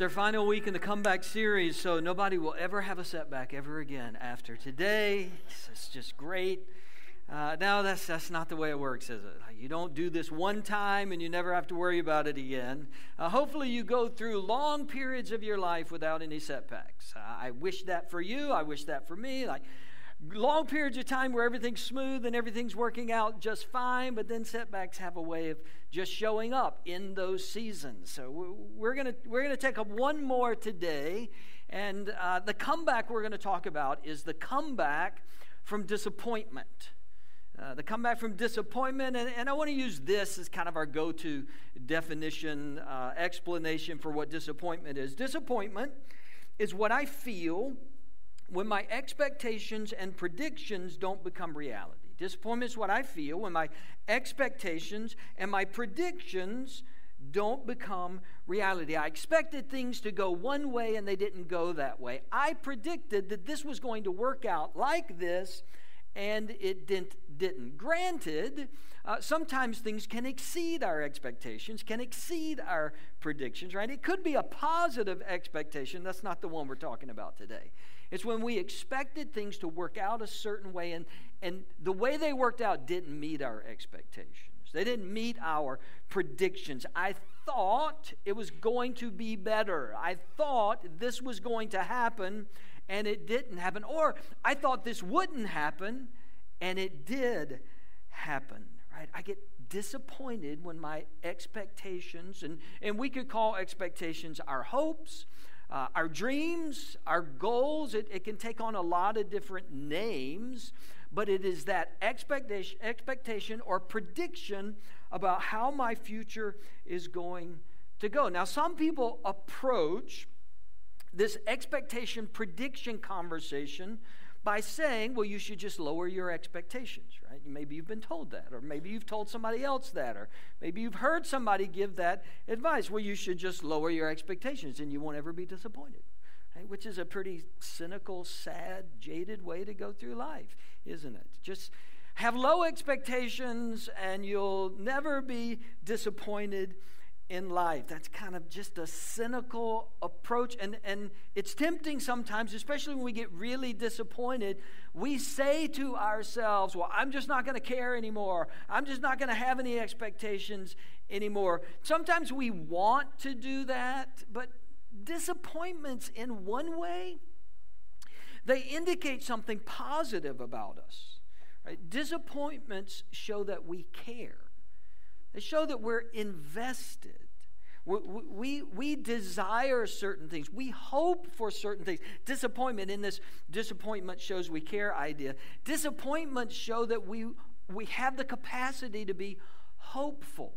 It's our final week in the comeback series, so nobody will ever have a setback ever again after today. It's just great. Uh, now that's that's not the way it works, is it? You don't do this one time and you never have to worry about it again. Uh, hopefully, you go through long periods of your life without any setbacks. Uh, I wish that for you. I wish that for me. Like long periods of time where everything's smooth and everything's working out just fine, but then setbacks have a way of just showing up in those seasons. So we're going to we're going to take up one more today, and uh, the comeback we're going to talk about is the comeback from disappointment. Uh, the comeback from disappointment, and, and I want to use this as kind of our go to definition, uh, explanation for what disappointment is. Disappointment is what I feel when my expectations and predictions don't become reality. Disappointment is what I feel when my expectations and my predictions don't become reality. I expected things to go one way and they didn't go that way. I predicted that this was going to work out like this and it didn't. didn't. Granted, uh, sometimes things can exceed our expectations, can exceed our predictions, right? It could be a positive expectation. That's not the one we're talking about today. It's when we expected things to work out a certain way, and, and the way they worked out didn't meet our expectations. They didn't meet our predictions. I thought it was going to be better. I thought this was going to happen, and it didn't happen. Or I thought this wouldn't happen, and it did happen. Right? I get disappointed when my expectations, and, and we could call expectations our hopes, uh, our dreams, our goals, it, it can take on a lot of different names, but it is that expectation, expectation or prediction about how my future is going to go. Now, some people approach this expectation prediction conversation by saying, well, you should just lower your expectations? Maybe you've been told that, or maybe you've told somebody else that, or maybe you've heard somebody give that advice. Well, you should just lower your expectations and you won't ever be disappointed, right? Which is a pretty cynical, sad, jaded way to go through life, isn't it? Just have low expectations and you'll never be disappointed in life. That's kind of just a cynical approach. And, and it's tempting sometimes, especially when we get really disappointed. We say to ourselves, Well, I'm just not going to care anymore. I'm just not going to have any expectations anymore. Sometimes we want to do that, but disappointments in one way, they indicate something positive about us. Right? Disappointments show that we care. They show that we're invested. We, we, we desire certain things. We hope for certain things. Disappointment in this disappointment shows we care idea. Disappointments show that we, we have the capacity to be hopeful.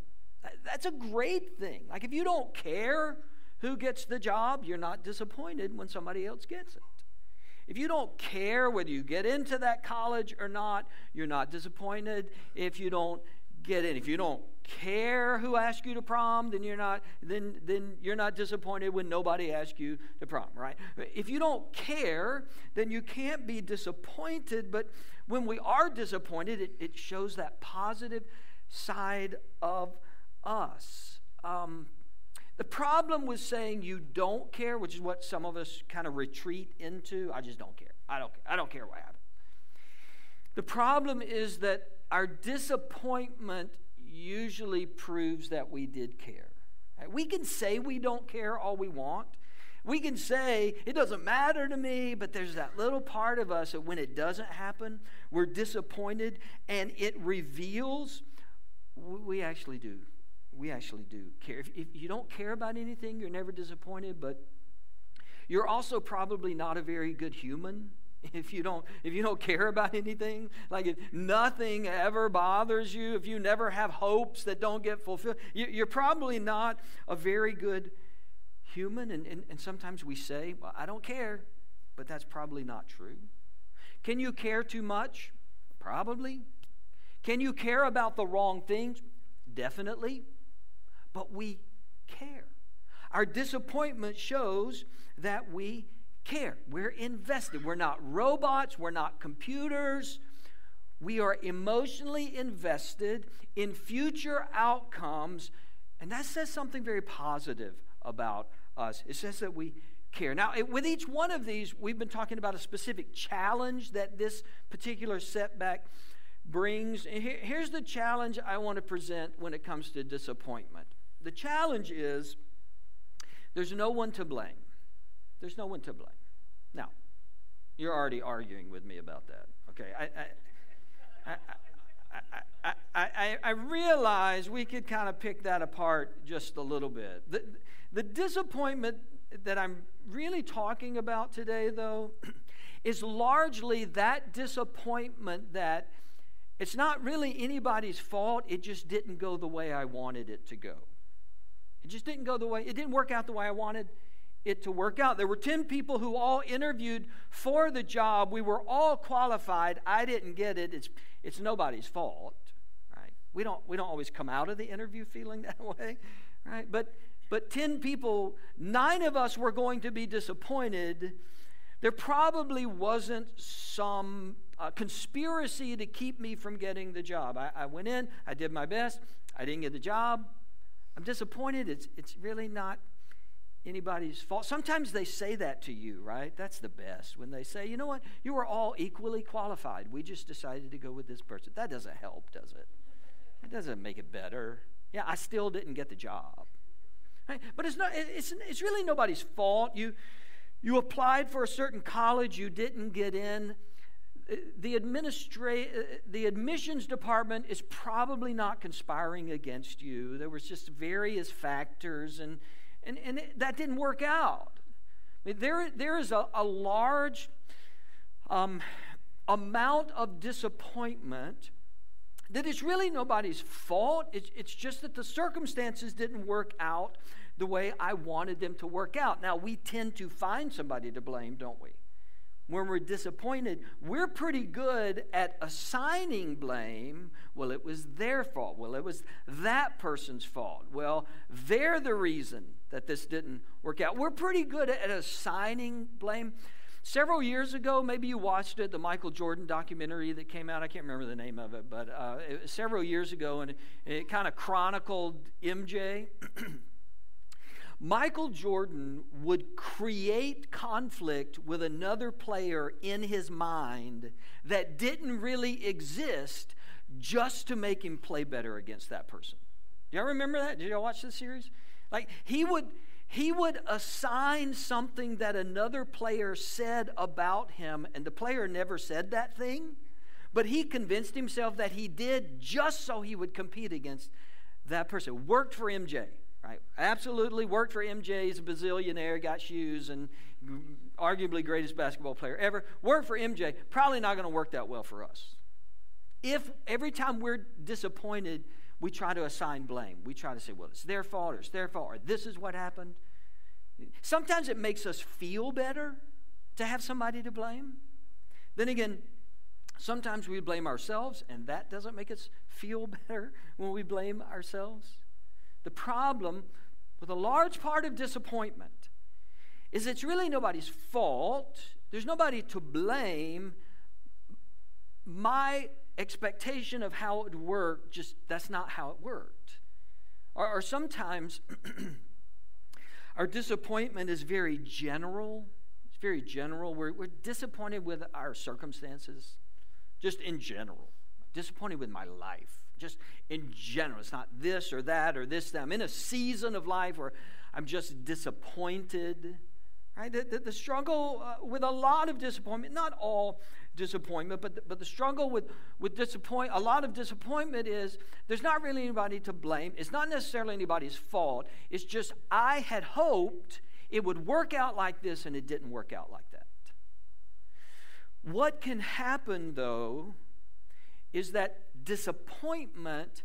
That's a great thing. Like if you don't care who gets the job, you're not disappointed when somebody else gets it. If you don't care whether you get into that college or not, you're not disappointed if you don't get in. If you don't care who asks you to prom, then you're not then then you're not disappointed when nobody asks you to prom, right? If you don't care, then you can't be disappointed. But when we are disappointed, it, it shows that positive side of us. Um, the problem with saying you don't care, which is what some of us kind of retreat into, I just don't care. I don't care. I don't care what happened. The problem is that our disappointment usually proves that we did care. We can say we don't care all we want. We can say it doesn't matter to me, but there's that little part of us that when it doesn't happen, we're disappointed and it reveals we actually do. We actually do care. If, if you don't care about anything, you're never disappointed, but you're also probably not a very good human if you don't if you don't care about anything like if nothing ever bothers you if you never have hopes that don't get fulfilled you, are probably not a very good human. And, and, and sometimes we say well i don't care but that's probably not true. Can you care too much? Probably. Can you care about the wrong things? Definitely. But we care. Our disappointment shows that we care. We're invested. We're not robots, we're not computers. We are emotionally invested in future outcomes, and that says something very positive about us. It says that we care. Now, it, with each one of these, we've been talking about a specific challenge that this particular setback brings. Here, here's the challenge I want to present when it comes to disappointment. The challenge is there's no one to blame. There's no one to blame. Now, you're already arguing with me about that. Okay, I, I, I, I, I, realize we could kind of pick that apart just a little bit. The, the disappointment that I'm really talking about today, though, is largely that disappointment that it's not really anybody's fault, it just didn't go the way I wanted it to go. It just didn't go the way, it didn't work out the way I wanted it to work out. There were 10 people who all interviewed for the job. We were all qualified. I didn't get it. It's, it's nobody's fault, right? We don't, we don't always come out of the interview feeling that way, right? But, but 10 people, nine of us were going to be disappointed. There probably wasn't some uh, conspiracy to keep me from getting the job. I, I went in, I did my best, I didn't get the job. I'm disappointed. It's, it's really not anybody's fault. Sometimes they say that to you, right? That's the best. When they say, you know what, you were all equally qualified. We just decided to go with this person. That doesn't help, does it? It doesn't make it better. Yeah, I still didn't get the job. Right? But it's, not, it's, it's really nobody's fault. You, you applied for a certain college, you didn't get in. Uh, the, administra- uh, the admissions department is probably not conspiring against you. There was just various factors, and and, and it, that didn't work out. I mean, there, there is a, a large um, amount of disappointment that is really nobody's fault. It's, it's just that the circumstances didn't work out the way I wanted them to work out. Now, we tend to find somebody to blame, don't we? When we're disappointed, we're pretty good at assigning blame. Well, it was their fault. Well, it was that person's fault. Well, they're the reason that this didn't work out. We're pretty good at assigning blame. Several years ago, maybe you watched it, the Michael Jordan documentary that came out. I can't remember the name of it, but uh, it several years ago, and it, it kind of chronicled MJ. Michael Jordan would create conflict with another player in his mind that didn't really exist just to make him play better against that person. Do y'all remember that? Did y'all watch this series? Like he would he would assign something that another player said about him, and the player never said that thing, but he convinced himself that he did just so he would compete against that person. Worked for MJ. Right? Absolutely worked for MJ. He's a bazillionaire, got shoes, and arguably greatest basketball player ever. Worked for MJ. Probably not going to work that well for us. If every time we're disappointed, we try to assign blame. We try to say, well, it's their fault, or it's their fault, or this is what happened. Sometimes it makes us feel better to have somebody to blame. Then again, sometimes we blame ourselves, and that doesn't make us feel better when we blame ourselves. The problem with a large part of disappointment is it's really nobody's fault. There's nobody to blame. My expectation of how it would work, just that's not how it worked. Or, or sometimes our disappointment is very general. It's very general. We're, we're disappointed with our circumstances, just in general, disappointed with my life just in general. It's not this or that or this. That. I'm in a season of life where I'm just disappointed. Right? The, the, the struggle uh, with a lot of disappointment, not all disappointment, but the, but the struggle with, with disappoint, a lot of disappointment is there's not really anybody to blame. It's not necessarily anybody's fault. It's just I had hoped it would work out like this and it didn't work out like that. What can happen, though, is that disappointment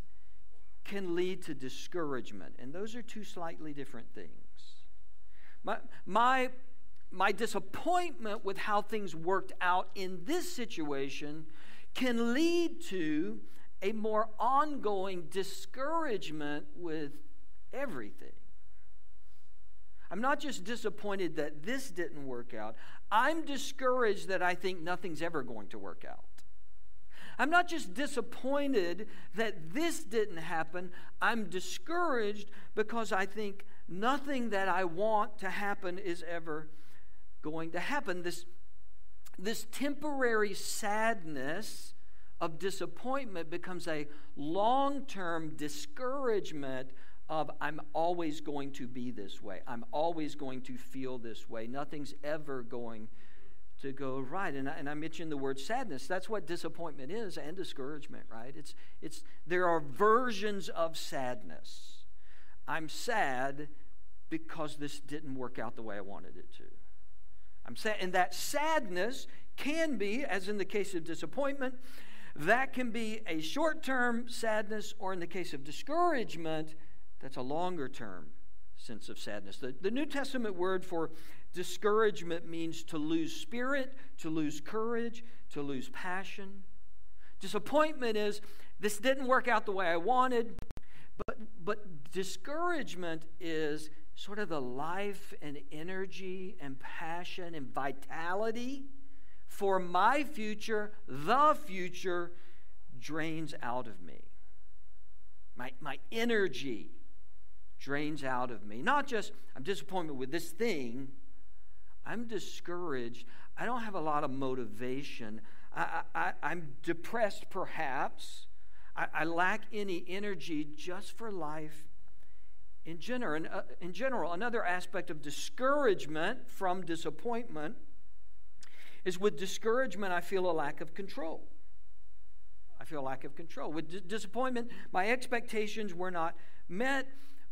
can lead to discouragement. And those are two slightly different things. My, my, my disappointment with how things worked out in this situation can lead to a more ongoing discouragement with everything. I'm not just disappointed that this didn't work out, I'm discouraged that I think nothing's ever going to work out. I'm not just disappointed that this didn't happen, I'm discouraged because I think nothing that I want to happen is ever going to happen. This, this temporary sadness of disappointment becomes a long term discouragement of I'm always going to be this way. I'm always going to feel this way. Nothing's ever going to go right. And I, and I mentioned the word sadness. That's what disappointment is and discouragement, right? It's, it's, there are versions of sadness. I'm sad because this didn't work out the way I wanted it to. I'm sad, and that sadness can be, as in the case of disappointment, that can be a short term sadness, or in the case of discouragement, that's a longer term sense of sadness. The, the New Testament word for discouragement means to lose spirit, to lose courage, to lose passion. Disappointment is this didn't work out the way I wanted, but, but discouragement is sort of the life and energy and passion and vitality for my future, the future, drains out of me. My, my energy drains out of me. Not just, I'm disappointed with this thing, I'm discouraged. I don't have a lot of motivation. I, I'm depressed, perhaps. I, I lack any energy just for life in general. And, uh, in general, another aspect of discouragement from disappointment is with discouragement, I feel a lack of control. I feel a lack of control. With d- disappointment, my expectations were not met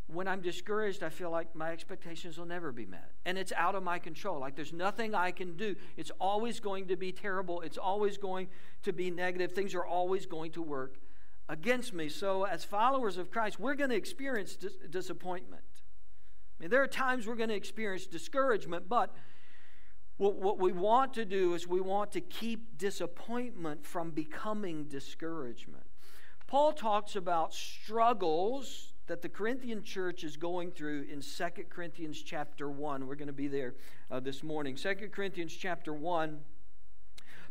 when I'm discouraged, I feel like my expectations will never be met. And it's out of my control. Like there's nothing I can do. It's always going to be terrible. It's always going to be negative. Things are always going to work against me. So, as followers of Christ, we're going to experience dis- disappointment. I mean, there are times we're going to experience discouragement, but what, what we want to do is we want to keep disappointment from becoming discouragement. Paul talks about struggles that the Corinthian church is going through in 2 Corinthians chapter 1. We're going to be there uh, this morning. 2 Corinthians chapter 1.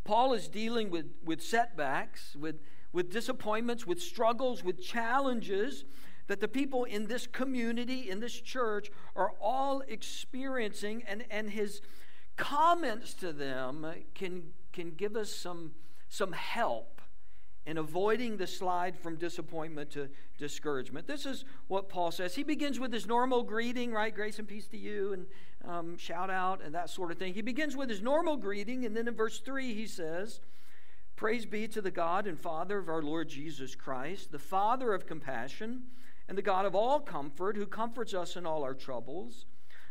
Paul is dealing with, with setbacks, with, with disappointments, with struggles, with challenges that the people in this community, in this church, are all experiencing. And, and his comments to them can, can give us some, some help and avoiding the slide from disappointment to discouragement. This is what Paul says. He begins with his normal greeting, right? Grace and peace to you, and um, shout out, and that sort of thing. He begins with his normal greeting, and then in verse 3, he says, Praise be to the God and Father of our Lord Jesus Christ, the Father of compassion, and the God of all comfort, who comforts us in all our troubles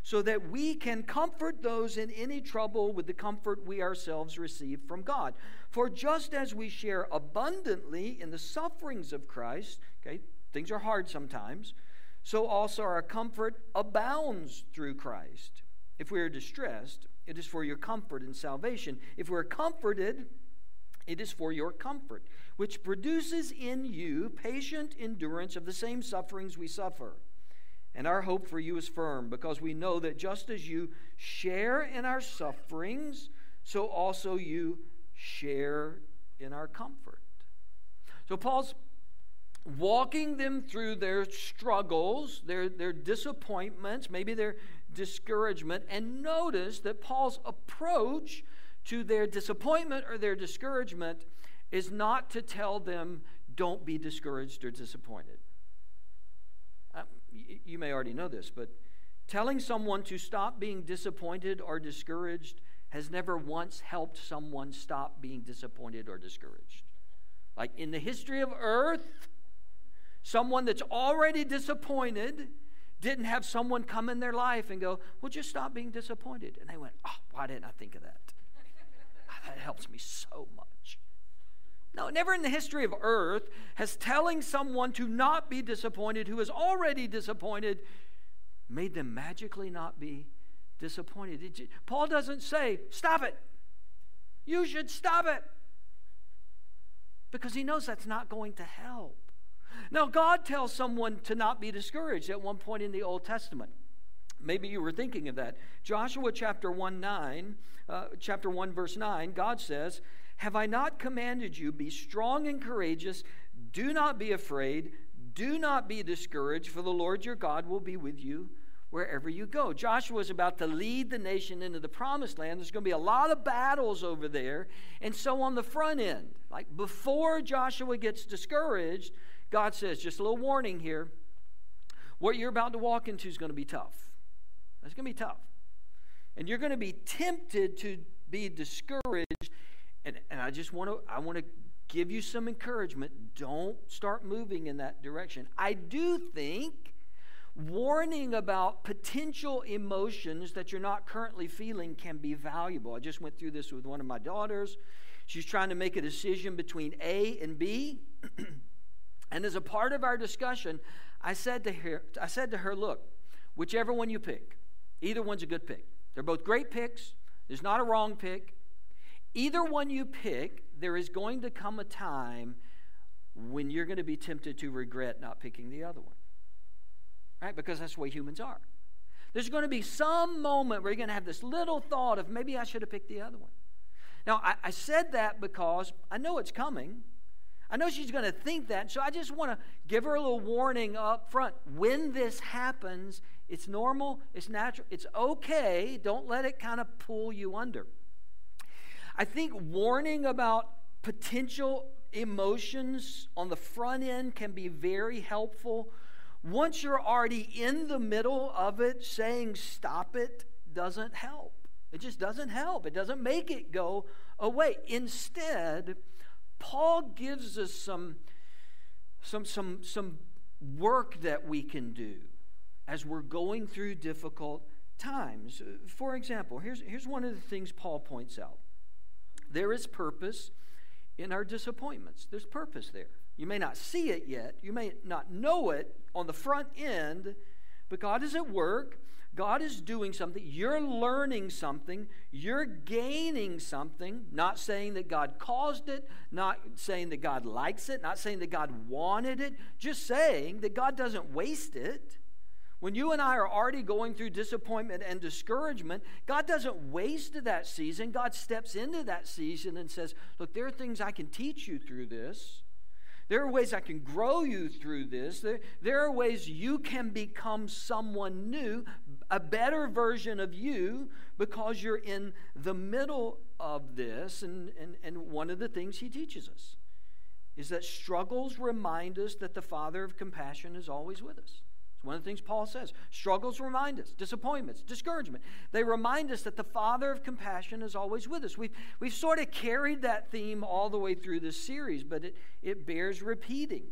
so that we can comfort those in any trouble with the comfort we ourselves receive from God. For just as we share abundantly in the sufferings of Christ, okay, things are hard sometimes, so also our comfort abounds through Christ. If we are distressed, it is for your comfort and salvation. If we're comforted, it is for your comfort, which produces in you patient endurance of the same sufferings we suffer. And our hope for you is firm because we know that just as you share in our sufferings, so also you share in our comfort. So Paul's walking them through their struggles, their, their disappointments, maybe their discouragement. And notice that Paul's approach to their disappointment or their discouragement is not to tell them, don't be discouraged or disappointed you may already know this, but telling someone to stop being disappointed or discouraged has never once helped someone stop being disappointed or discouraged. Like in the history of earth, someone that's already disappointed didn't have someone come in their life and go, Well, just stop being disappointed. And they went, Oh, why didn't I think of that? that helps me so never in the history of earth has telling someone to not be disappointed who is already disappointed made them magically not be disappointed. Paul doesn't say, stop it. You should stop it. Because he knows that's not going to help. Now, God tells someone to not be discouraged at one point in the Old Testament. Maybe you were thinking of that. Joshua chapter 1 9, uh, chapter 1, verse 9, God says, have I not commanded you, be strong and courageous? Do not be afraid. Do not be discouraged, for the Lord your God will be with you wherever you go. Joshua is about to lead the nation into the promised land. There's going to be a lot of battles over there. And so on the front end, like before Joshua gets discouraged, God says, just a little warning here. What you're about to walk into is going to be tough. It's going to be tough. And you're going to be tempted to be discouraged. And, and I just want to I want to give you some encouragement. Don't start moving in that direction. I do think warning about potential emotions that you're not currently feeling can be valuable. I just went through this with one of my daughters. She's trying to make a decision between A and B. and as a part of our discussion, I said to her, I said to her, look, whichever one you pick, either one's a good pick. They're both great picks. There's not a wrong pick. Either one you pick, there is going to come a time when you're going to be tempted to regret not picking the other one. Right? Because that's the way humans are. There's going to be some moment where you're going to have this little thought of maybe I should have picked the other one. Now, I, I said that because I know it's coming. I know she's going to think that, so I just want to give her a little warning up front. When this happens, it's normal, it's natural, it's okay. Don't let it kind of pull you under. I think warning about potential emotions on the front end can be very helpful. Once you're already in the middle of it, saying stop it doesn't help. It just doesn't help. It doesn't make it go away. Instead, Paul gives us some, some, some, some work that we can do as we're going through difficult times. For example, here's, here's one of the things Paul points out there is purpose in our disappointments. There's purpose there. You may not see it yet, you may not know it on the front end, but God is at work. God is doing something. You're learning something. You're gaining something. Not saying that God caused it, not saying that God likes it, not saying that God wanted it, just saying that God doesn't waste it. When you and I are already going through disappointment and discouragement, God doesn't waste that season. God steps into that season and says, Look, there are things I can teach you through this. There are ways I can grow you through this. There, there are ways you can become someone new, a better version of you, because you're in the middle of this. And, and, and one of the things he teaches us is that struggles remind us that the Father of compassion is always with us. One of the things Paul says struggles remind us, disappointments, discouragement. They remind us that the Father of compassion is always with us. We've, we've sort of carried that theme all the way through this series, but it, it bears repeating.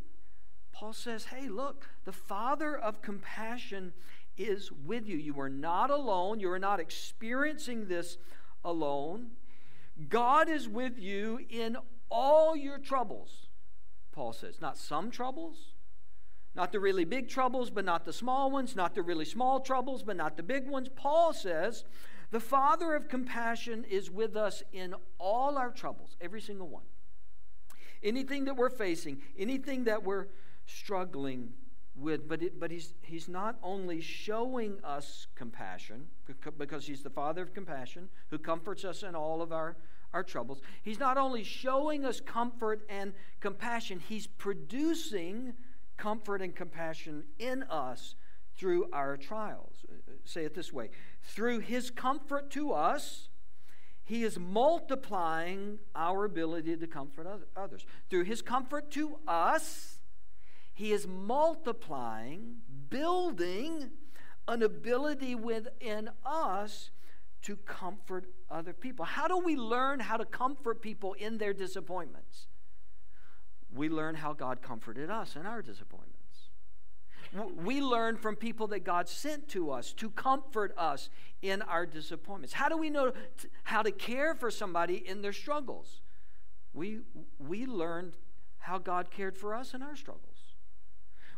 Paul says, hey, look, the Father of compassion is with you. You are not alone, you are not experiencing this alone. God is with you in all your troubles, Paul says. Not some troubles, not the really big troubles, but not the small ones. Not the really small troubles, but not the big ones. Paul says, the Father of compassion is with us in all our troubles, every single one. Anything that we're facing, anything that we're struggling with, but, it, but he's, he's not only showing us compassion, because he's the Father of compassion, who comforts us in all of our, our troubles. He's not only showing us comfort and compassion, he's producing comfort and compassion in us through our trials. Uh, uh, say it this way through his comfort to us, he is multiplying our ability to comfort others. Through his comfort to us, he is multiplying, building an ability within us to comfort other people. How do we learn how to comfort people in their disappointments? We learn how God comforted us in our disappointments. We learn from people that God sent to us to comfort us in our disappointments. How do we know how to care for somebody in their struggles? We, we learned how God cared for us in our struggles.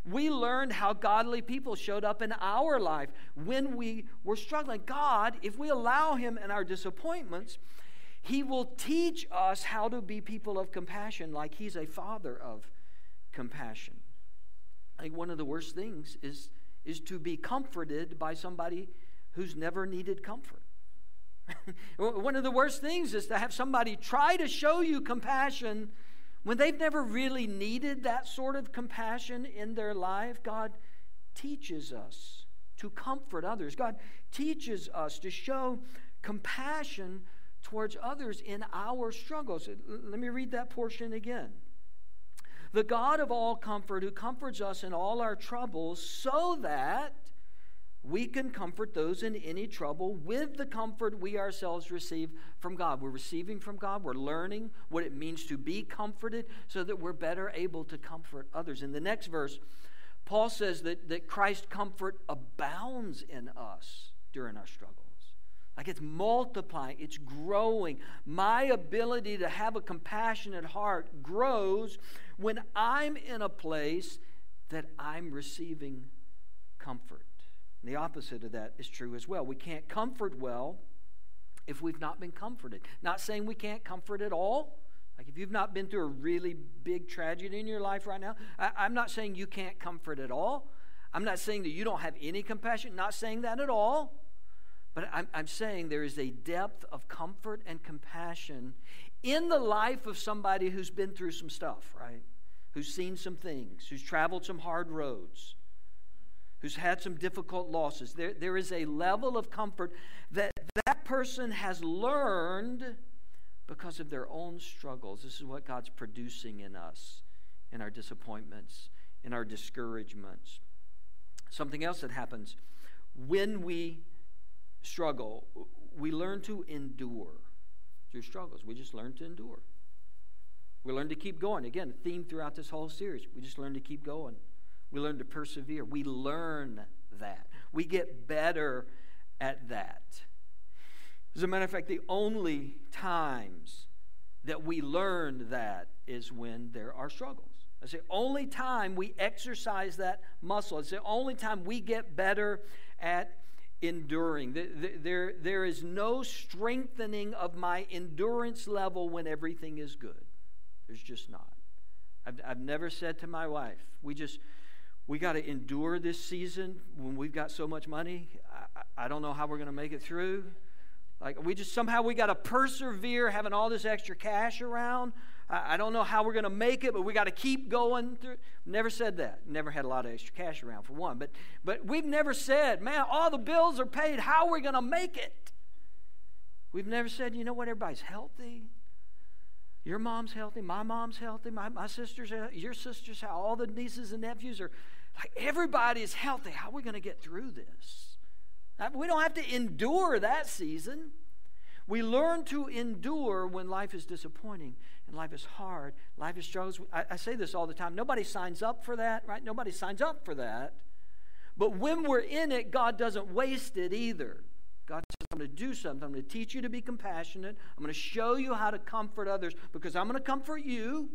We learned how godly people showed up in our life when we were struggling. God, if we allow Him in our disappointments, he will teach us how to be people of compassion like He's a father of compassion. I think one of the worst things is, is to be comforted by somebody who's never needed comfort. one of the worst things is to have somebody try to show you compassion when they've never really needed that sort of compassion in their life. God teaches us to comfort others. God teaches us to show compassion towards others in our struggles. Let me read that portion again. The God of all comfort, who comforts us in all our troubles, so that we can comfort those in any trouble with the comfort we ourselves receive from God. We're receiving from God, we're learning what it means to be comforted so that we're better able to comfort others. In the next verse, Paul says that, that Christ's comfort abounds in us during our struggles. Like it's multiplying, it's growing. My ability to have a compassionate heart grows when I'm in a place that I'm receiving comfort. And the opposite of that is true as well. We can't comfort well if we've not been comforted. Not saying we can't comfort at all. Like if you've not been through a really big tragedy in your life right now, I, am not saying you can't comfort at all. I'm not saying that you don't have any compassion, not saying that at all. But I'm, I'm saying there is a depth of comfort and compassion in the life of somebody who's been through some stuff, right? Who's seen some things, who's traveled some hard roads who's had some difficult losses. There, there is a level of comfort that that person has learned because of their own struggles. This is what God's producing in us, in our disappointments, in our discouragements. Something else that happens when we struggle, we learn to endure through struggles. We just learn to endure. We learn to keep going. Again, a theme throughout this whole series. We just learn to keep going. We learn to persevere. We learn that. We get better at that. As a matter of fact, the only times that we learn that is when there are struggles. It's the only time we exercise that muscle. It's the only time we get better at enduring. There, there is no strengthening of my endurance level when everything is good. There's just not. I've, I've never said to my wife, we just, we got to endure this season when we've got so much money. I, I don't know how we're going to make it through. Like, we just somehow we got to persevere having all this extra cash around. I, don't know how we're going to make it, but we got to keep going through. Never said that. Never had a lot of extra cash around, for one. But, but we've never said, man, all the bills are paid. How are we going to make it? We've never said, you know what, everybody's healthy. Your mom's healthy. My mom's healthy. My, my sister's uh, Your sister's healthy. All the nieces and nephews are like, everybody is healthy. How are we going to get through this? We don't have to endure that season. We learn to endure when life is disappointing and life is hard, life is struggles. I, I, say this all the time. Nobody signs up for that, right? Nobody signs up for that. But when we're in it, God doesn't waste it either. God says, I'm going to do something. I'm going to teach you to be compassionate. I'm going to show you how to comfort others because I'm going to comfort you,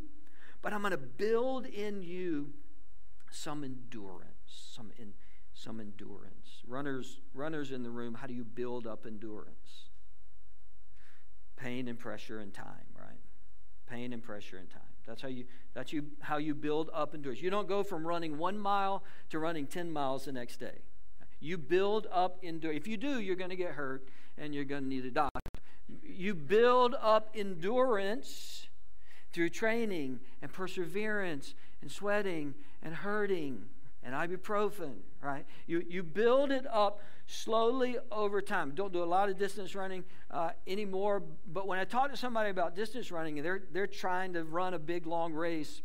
but I'm going to build in you some endurance, some, in, some endurance. Runners, runners in the room, how do you build up endurance? Pain and pressure and time, right? Pain and pressure and time. That's how you that's you how you build up endurance. You don't go from running one mile to running 10 miles the next day. You build up endurance. If you do, you're going to get hurt and you're going to need a doctor. You build up endurance through training and perseverance and sweating and hurting and ibuprofen, right? You, you build it up slowly over time. Don't do a lot of distance running uh, anymore. But when I talk to somebody about distance running and they're, they're trying to run a big, long race,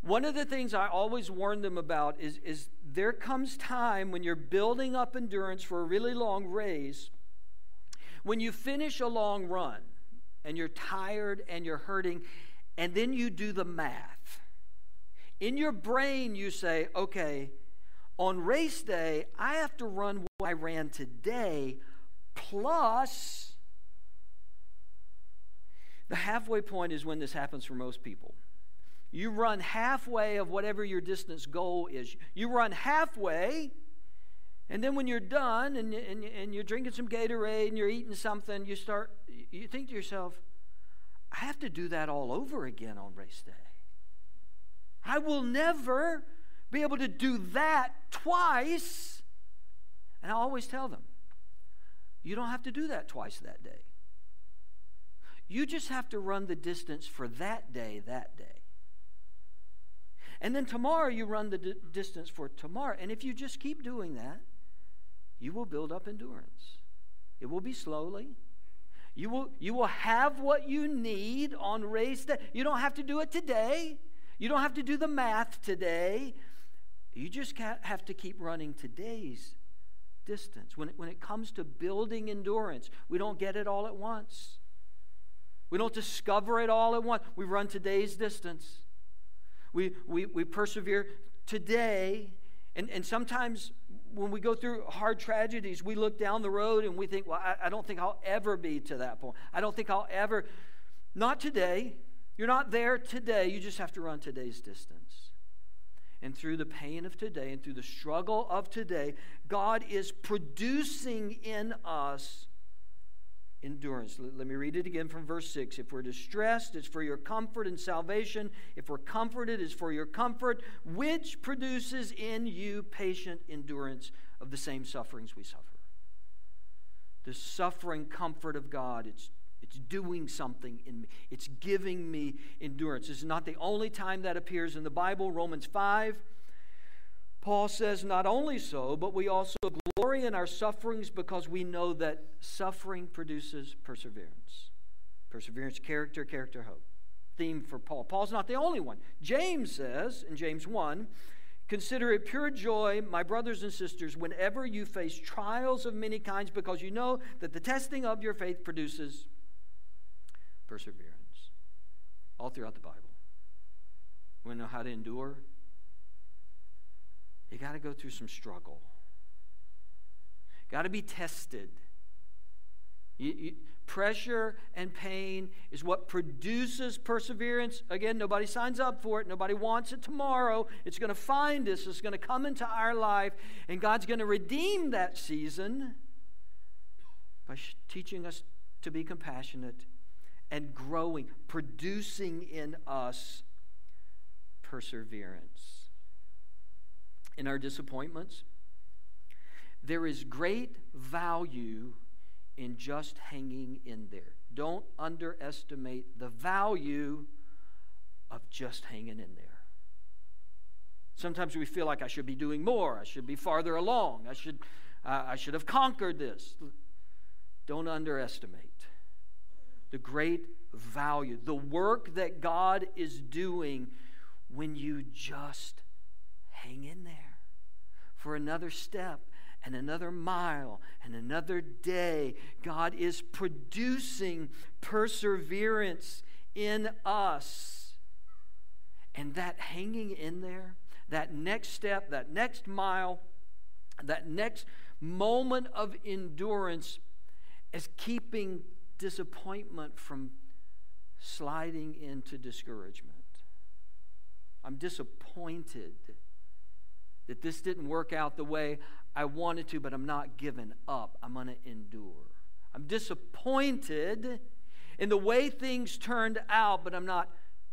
one of the things I always warn them about is, is there comes time when you're building up endurance for a really long race, when you finish a long run and you're tired and you're hurting, and then you do the math. In your brain, you say, okay, on race day, I have to run what I ran today plus the halfway point is when this happens for most people. You run halfway of whatever your distance goal is. You run halfway, and then when you're done and, and, and you're drinking some Gatorade and you're eating something, you start, you think to yourself, I have to do that all over again on race day. I will never be able to do that twice. And I always tell them, you don't have to do that twice that day. You just have to run the distance for that day, that day. And then tomorrow you run the d- distance for tomorrow. And if you just keep doing that, you will build up endurance. It will be slowly. You will, you will have what you need on race day. You don't have to do it today. You don't have to do the math today. You just have to keep running today's distance. When it, when it comes to building endurance, we don't get it all at once. We don't discover it all at once. We run today's distance. We, we, we persevere today. And, and sometimes when we go through hard tragedies, we look down the road and we think, well, I, I don't think I'll ever be to that point. I don't think I'll ever. Not today. You're not there today. You just have to run today's distance. And through the pain of today and through the struggle of today, God is producing in us endurance. Let me read it again from verse 6. If we're distressed, it's for your comfort and salvation. If we're comforted, it's for your comfort, which produces in you patient endurance of the same sufferings we suffer. The suffering comfort of God, it's it's doing something in me. It's giving me endurance. This is not the only time that appears in the Bible. Romans 5 Paul says, Not only so, but we also glory in our sufferings because we know that suffering produces perseverance. Perseverance, character, character, hope. Theme for Paul. Paul's not the only one. James says in James 1 Consider it pure joy, my brothers and sisters, whenever you face trials of many kinds, because you know that the testing of your faith produces perseverance. All throughout the Bible. We know how to endure you got to go through some struggle. Got to be tested. You, you, pressure and pain is what produces perseverance. Again, nobody signs up for it. Nobody wants it tomorrow. It's going to find us. It's going to come into our life. And God's going to redeem that season by teaching us to be compassionate and growing, producing in us perseverance in our disappointments. There is great value in just hanging in there. Don't underestimate the value of just hanging in there. Sometimes we feel like I should be doing more. I should be farther along. I should, uh, I should have conquered this. Don't underestimate the great value, the work that God is doing when you just hang in there for another step and another mile and another day. God is producing perseverance in us. And that hanging in there, that next step, that next mile, that next moment of endurance is keeping disappointment from sliding into discouragement. I'm disappointed that this didn't work out the way I wanted to, but I'm not giving up. I'm going to endure. I'm disappointed in the way things turned out, but I'm not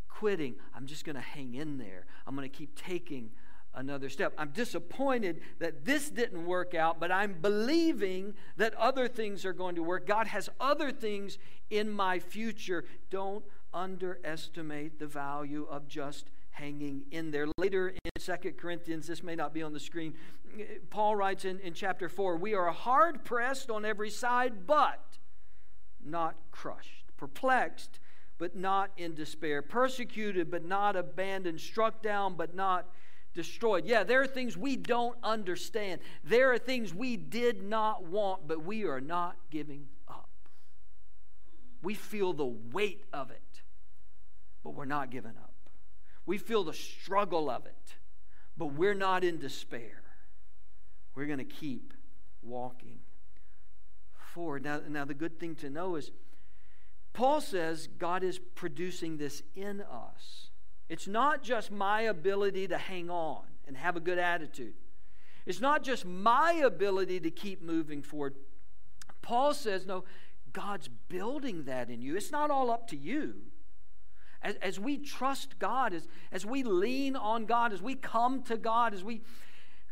quitting. I'm just going to hang in there. I'm going to keep taking another step. I'm disappointed that this didn't work out, but I'm believing that other things are going to work. God has other things in my future. Don't underestimate the value of just hanging in there. Later in Second Corinthians, this may not be on the screen, Paul writes in, in chapter 4 We are hard pressed on every side, but not crushed, perplexed, but not in despair, persecuted, but not abandoned, struck down, but not destroyed. Yeah, there are things we don't understand. There are things we did not want, but we are not giving up. We feel the weight of it, but we're not giving up. We feel the struggle of it, but we're not in despair. We're going to keep walking forward. Now, now, the good thing to know is Paul says God is producing this in us. It's not just my ability to hang on and have a good attitude. It's not just my ability to keep moving forward. Paul says, no, God's building that in you. It's not all up to you as, as we trust God, as, as we lean on God, as we come to God, as we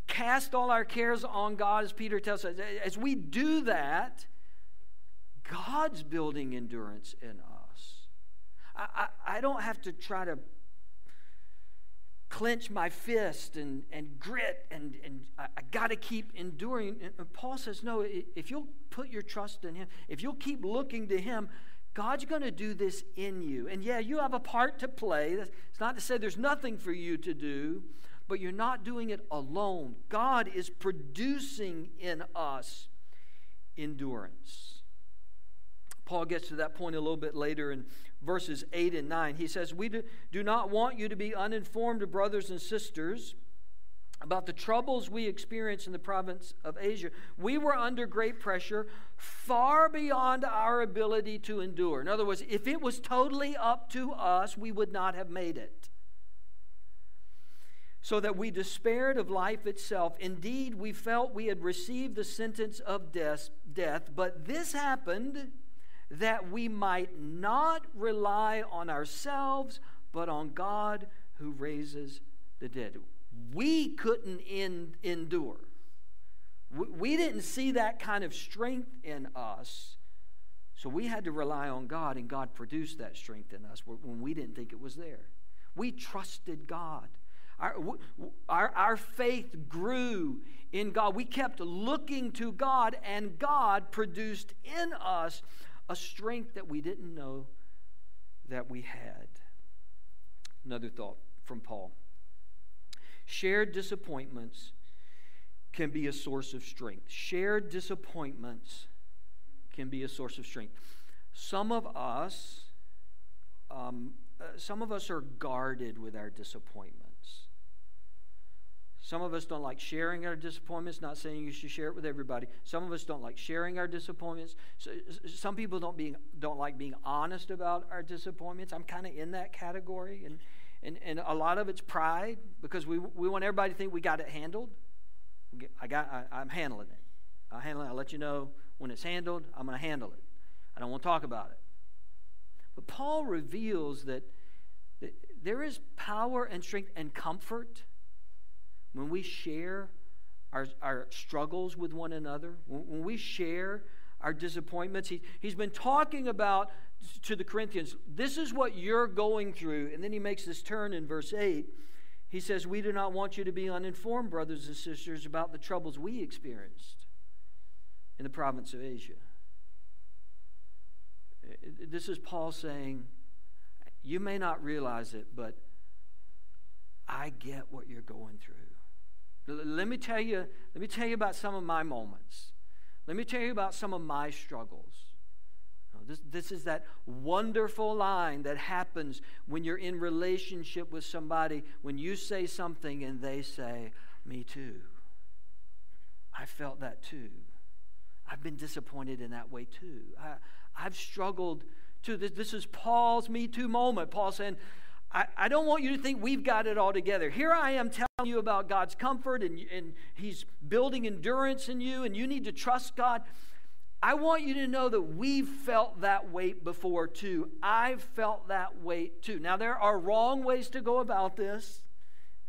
cast all our cares on God, as Peter tells us, as we do that, God's building endurance in us. I, I, I don't have to try to clench my fist and, and grit and, and I, I got to keep enduring. And Paul says, no, if you'll put your trust in him, if you'll keep looking to him, God's going to do this in you. And yeah, you have a part to play. It's not to say there's nothing for you to do, but you're not doing it alone. God is producing in us endurance. Paul gets to that point a little bit later in verses 8 and 9. He says, We do not want you to be uninformed, brothers and sisters, about the troubles we experienced in the province of Asia. We were under great pressure, far beyond our ability to endure. In other words, if it was totally up to us, we would not have made it. So that we despaired of life itself. Indeed, we felt we had received the sentence of death, death but this happened that we might not rely on ourselves, but on God who raises the dead. We couldn't in, endure. We, we didn't see that kind of strength in us, so we had to rely on God, and God produced that strength in us when we didn't think it was there. We trusted God. Our, our, our faith grew in God. We kept looking to God, and God produced in us a strength that we didn't know that we had. Another thought from Paul shared disappointments can be a source of strength. Shared disappointments can be a source of strength. Some of us, um, uh, some of us are guarded with our disappointment. Some of us don't like sharing our disappointments, not saying you should share it with everybody. Some of us don't like sharing our disappointments. some people don't, being, don't like being honest about our disappointments. I'm kind of in that category. And, and, and a lot of it's pride because we, we want everybody to think we got it handled. I got, I, I'm handling it. I'll handle it. I'll let you know when it's handled. I'm going to handle it. I don't want to talk about it. But Paul reveals that, that there is power and strength and comfort when we share our, our struggles with one another, when, when we share our disappointments, he, he's been talking about to the Corinthians, this is what you're going through. And then he makes this turn in verse 8. He says, We do not want you to be uninformed, brothers and sisters, about the troubles we experienced in the province of Asia. This is Paul saying, You may not realize it, but I get what you're going through. Let me tell you, let me tell you about some of my moments. Let me tell you about some of my struggles. This, this is that wonderful line that happens when you're in relationship with somebody, when you say something and they say, Me too. I felt that too. I've been disappointed in that way too. I, I've struggled too. This, this is Paul's Me Too moment. Paul saying, I, I don't want you to think we've got it all together. Here I am telling you about God's comfort and, and He's building endurance in you, and you need to trust God. I want you to know that we've felt that weight before too. I've felt that weight too. Now, there are wrong ways to go about this.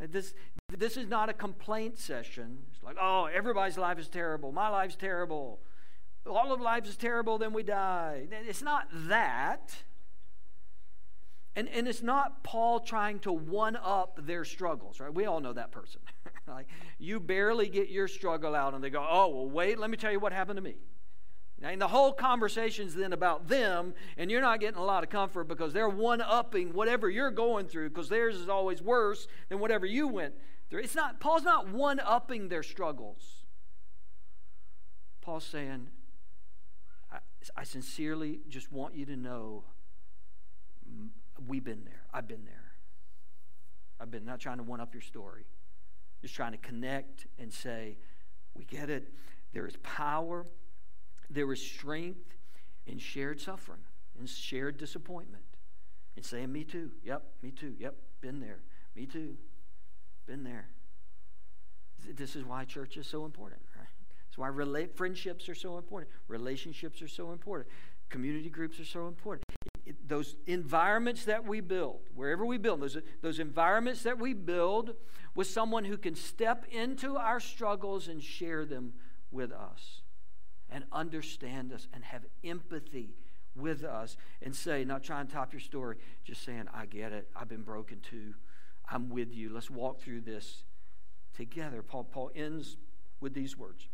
Uh, this, this is not a complaint session. It's like, oh, everybody's life is terrible. My life's terrible. All of life is terrible, then we die. It's not that. And, and it's not Paul trying to one up their struggles, right? We all know that person. like you barely get your struggle out, and they go, "Oh, well, wait, let me tell you what happened to me." And the whole conversation's then about them, and you're not getting a lot of comfort because they're one upping whatever you're going through because theirs is always worse than whatever you went through. It's not Paul's not one upping their struggles. Paul's saying, I, I sincerely just want you to know We've been there. I've been there. I've been not trying to one up your story, just trying to connect and say, we get it. There is power, there is strength in shared suffering, and shared disappointment, and saying, Me too. Yep, me too. Yep, been there. Me too. Been there. This is why church is so important, right? That's why relate, friendships are so important. Relationships are so important. Community groups are so important those environments that we build, wherever we build, those, those environments that we build with someone who can step into our struggles and share them with us and understand us and have empathy with us and say, not trying to top your story, just saying, I get it. I've been broken too. I'm with you. Let's walk through this together. Paul, Paul ends with these words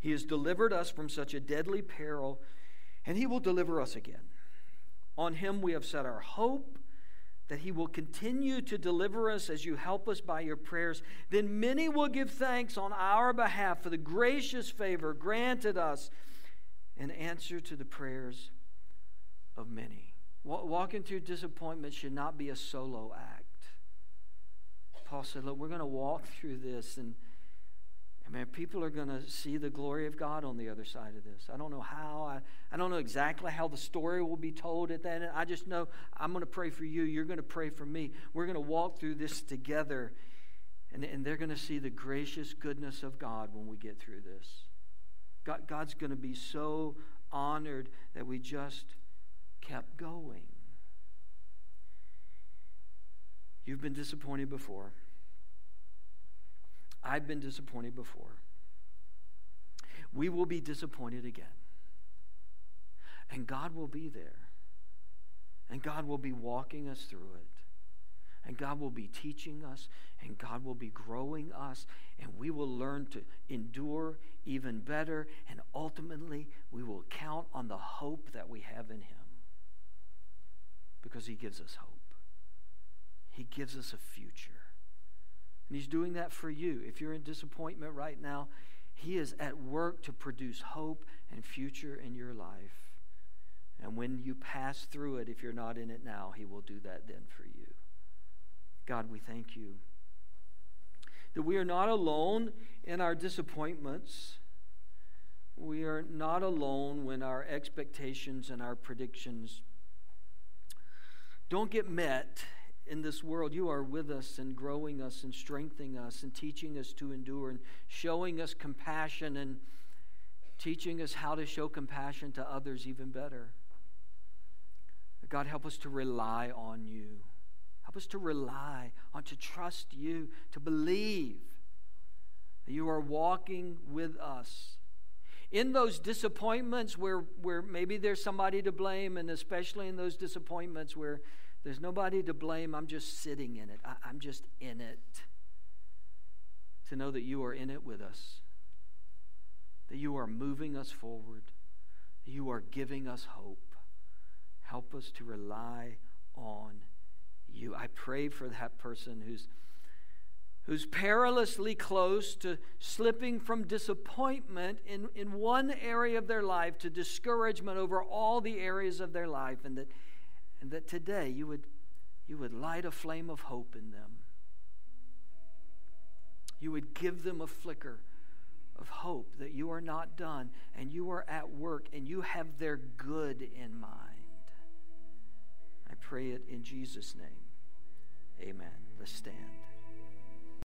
He has delivered us from such a deadly peril, and He will deliver us again. On Him we have set our hope that He will continue to deliver us as you help us by your prayers. Then many will give thanks on our behalf for the gracious favor granted us in answer to the prayers of many. Walking through disappointment should not be a solo act. Paul said, Look, we're going to walk through this, and, man, people are going to see the glory of God on the other side of this. I don't know how. I, I don't know exactly how the story will be told at that end. I just know I'm going to pray for you. You're going to pray for me. We're going to walk through this together, and, and they're going to see the gracious goodness of God when we get through this. God, God's going to be so honored that we just kept going. You've been disappointed before. I've been disappointed before. We will be disappointed again. And God will be there. And God will be walking us through it. And God will be teaching us. And God will be growing us. And we will learn to endure even better. And ultimately, we will count on the hope that we have in Him because He gives us hope. He gives us a future. And He's doing that for you. If you're in disappointment right now, He is at work to produce hope and future in your life. And when you pass through it, if you're not in it now, He will do that then for you. God, we thank you that we are not alone in our disappointments. We are not alone when our expectations and our predictions don't get met in this world. You are with us and growing us and strengthening us and teaching us to endure and showing us compassion and teaching us how to show compassion to others even better. God, help us to rely on you. Help us to rely on, to trust you, to believe that you are walking with us. In those disappointments where, where maybe there's somebody to blame, and especially in those disappointments where there's nobody to blame. I'm just sitting in it. I, I'm just in it. To know that you are in it with us, that you are moving us forward, that you are giving us hope. Help us to rely on you. I pray for that person who's who's perilously close to slipping from disappointment in, in one area of their life to discouragement over all the areas of their life, and that and that today you would, you would light a flame of hope in them. You would give them a flicker of hope that you are not done and you are at work and you have their good in mind. I pray it in Jesus' name. Amen. Let's stand.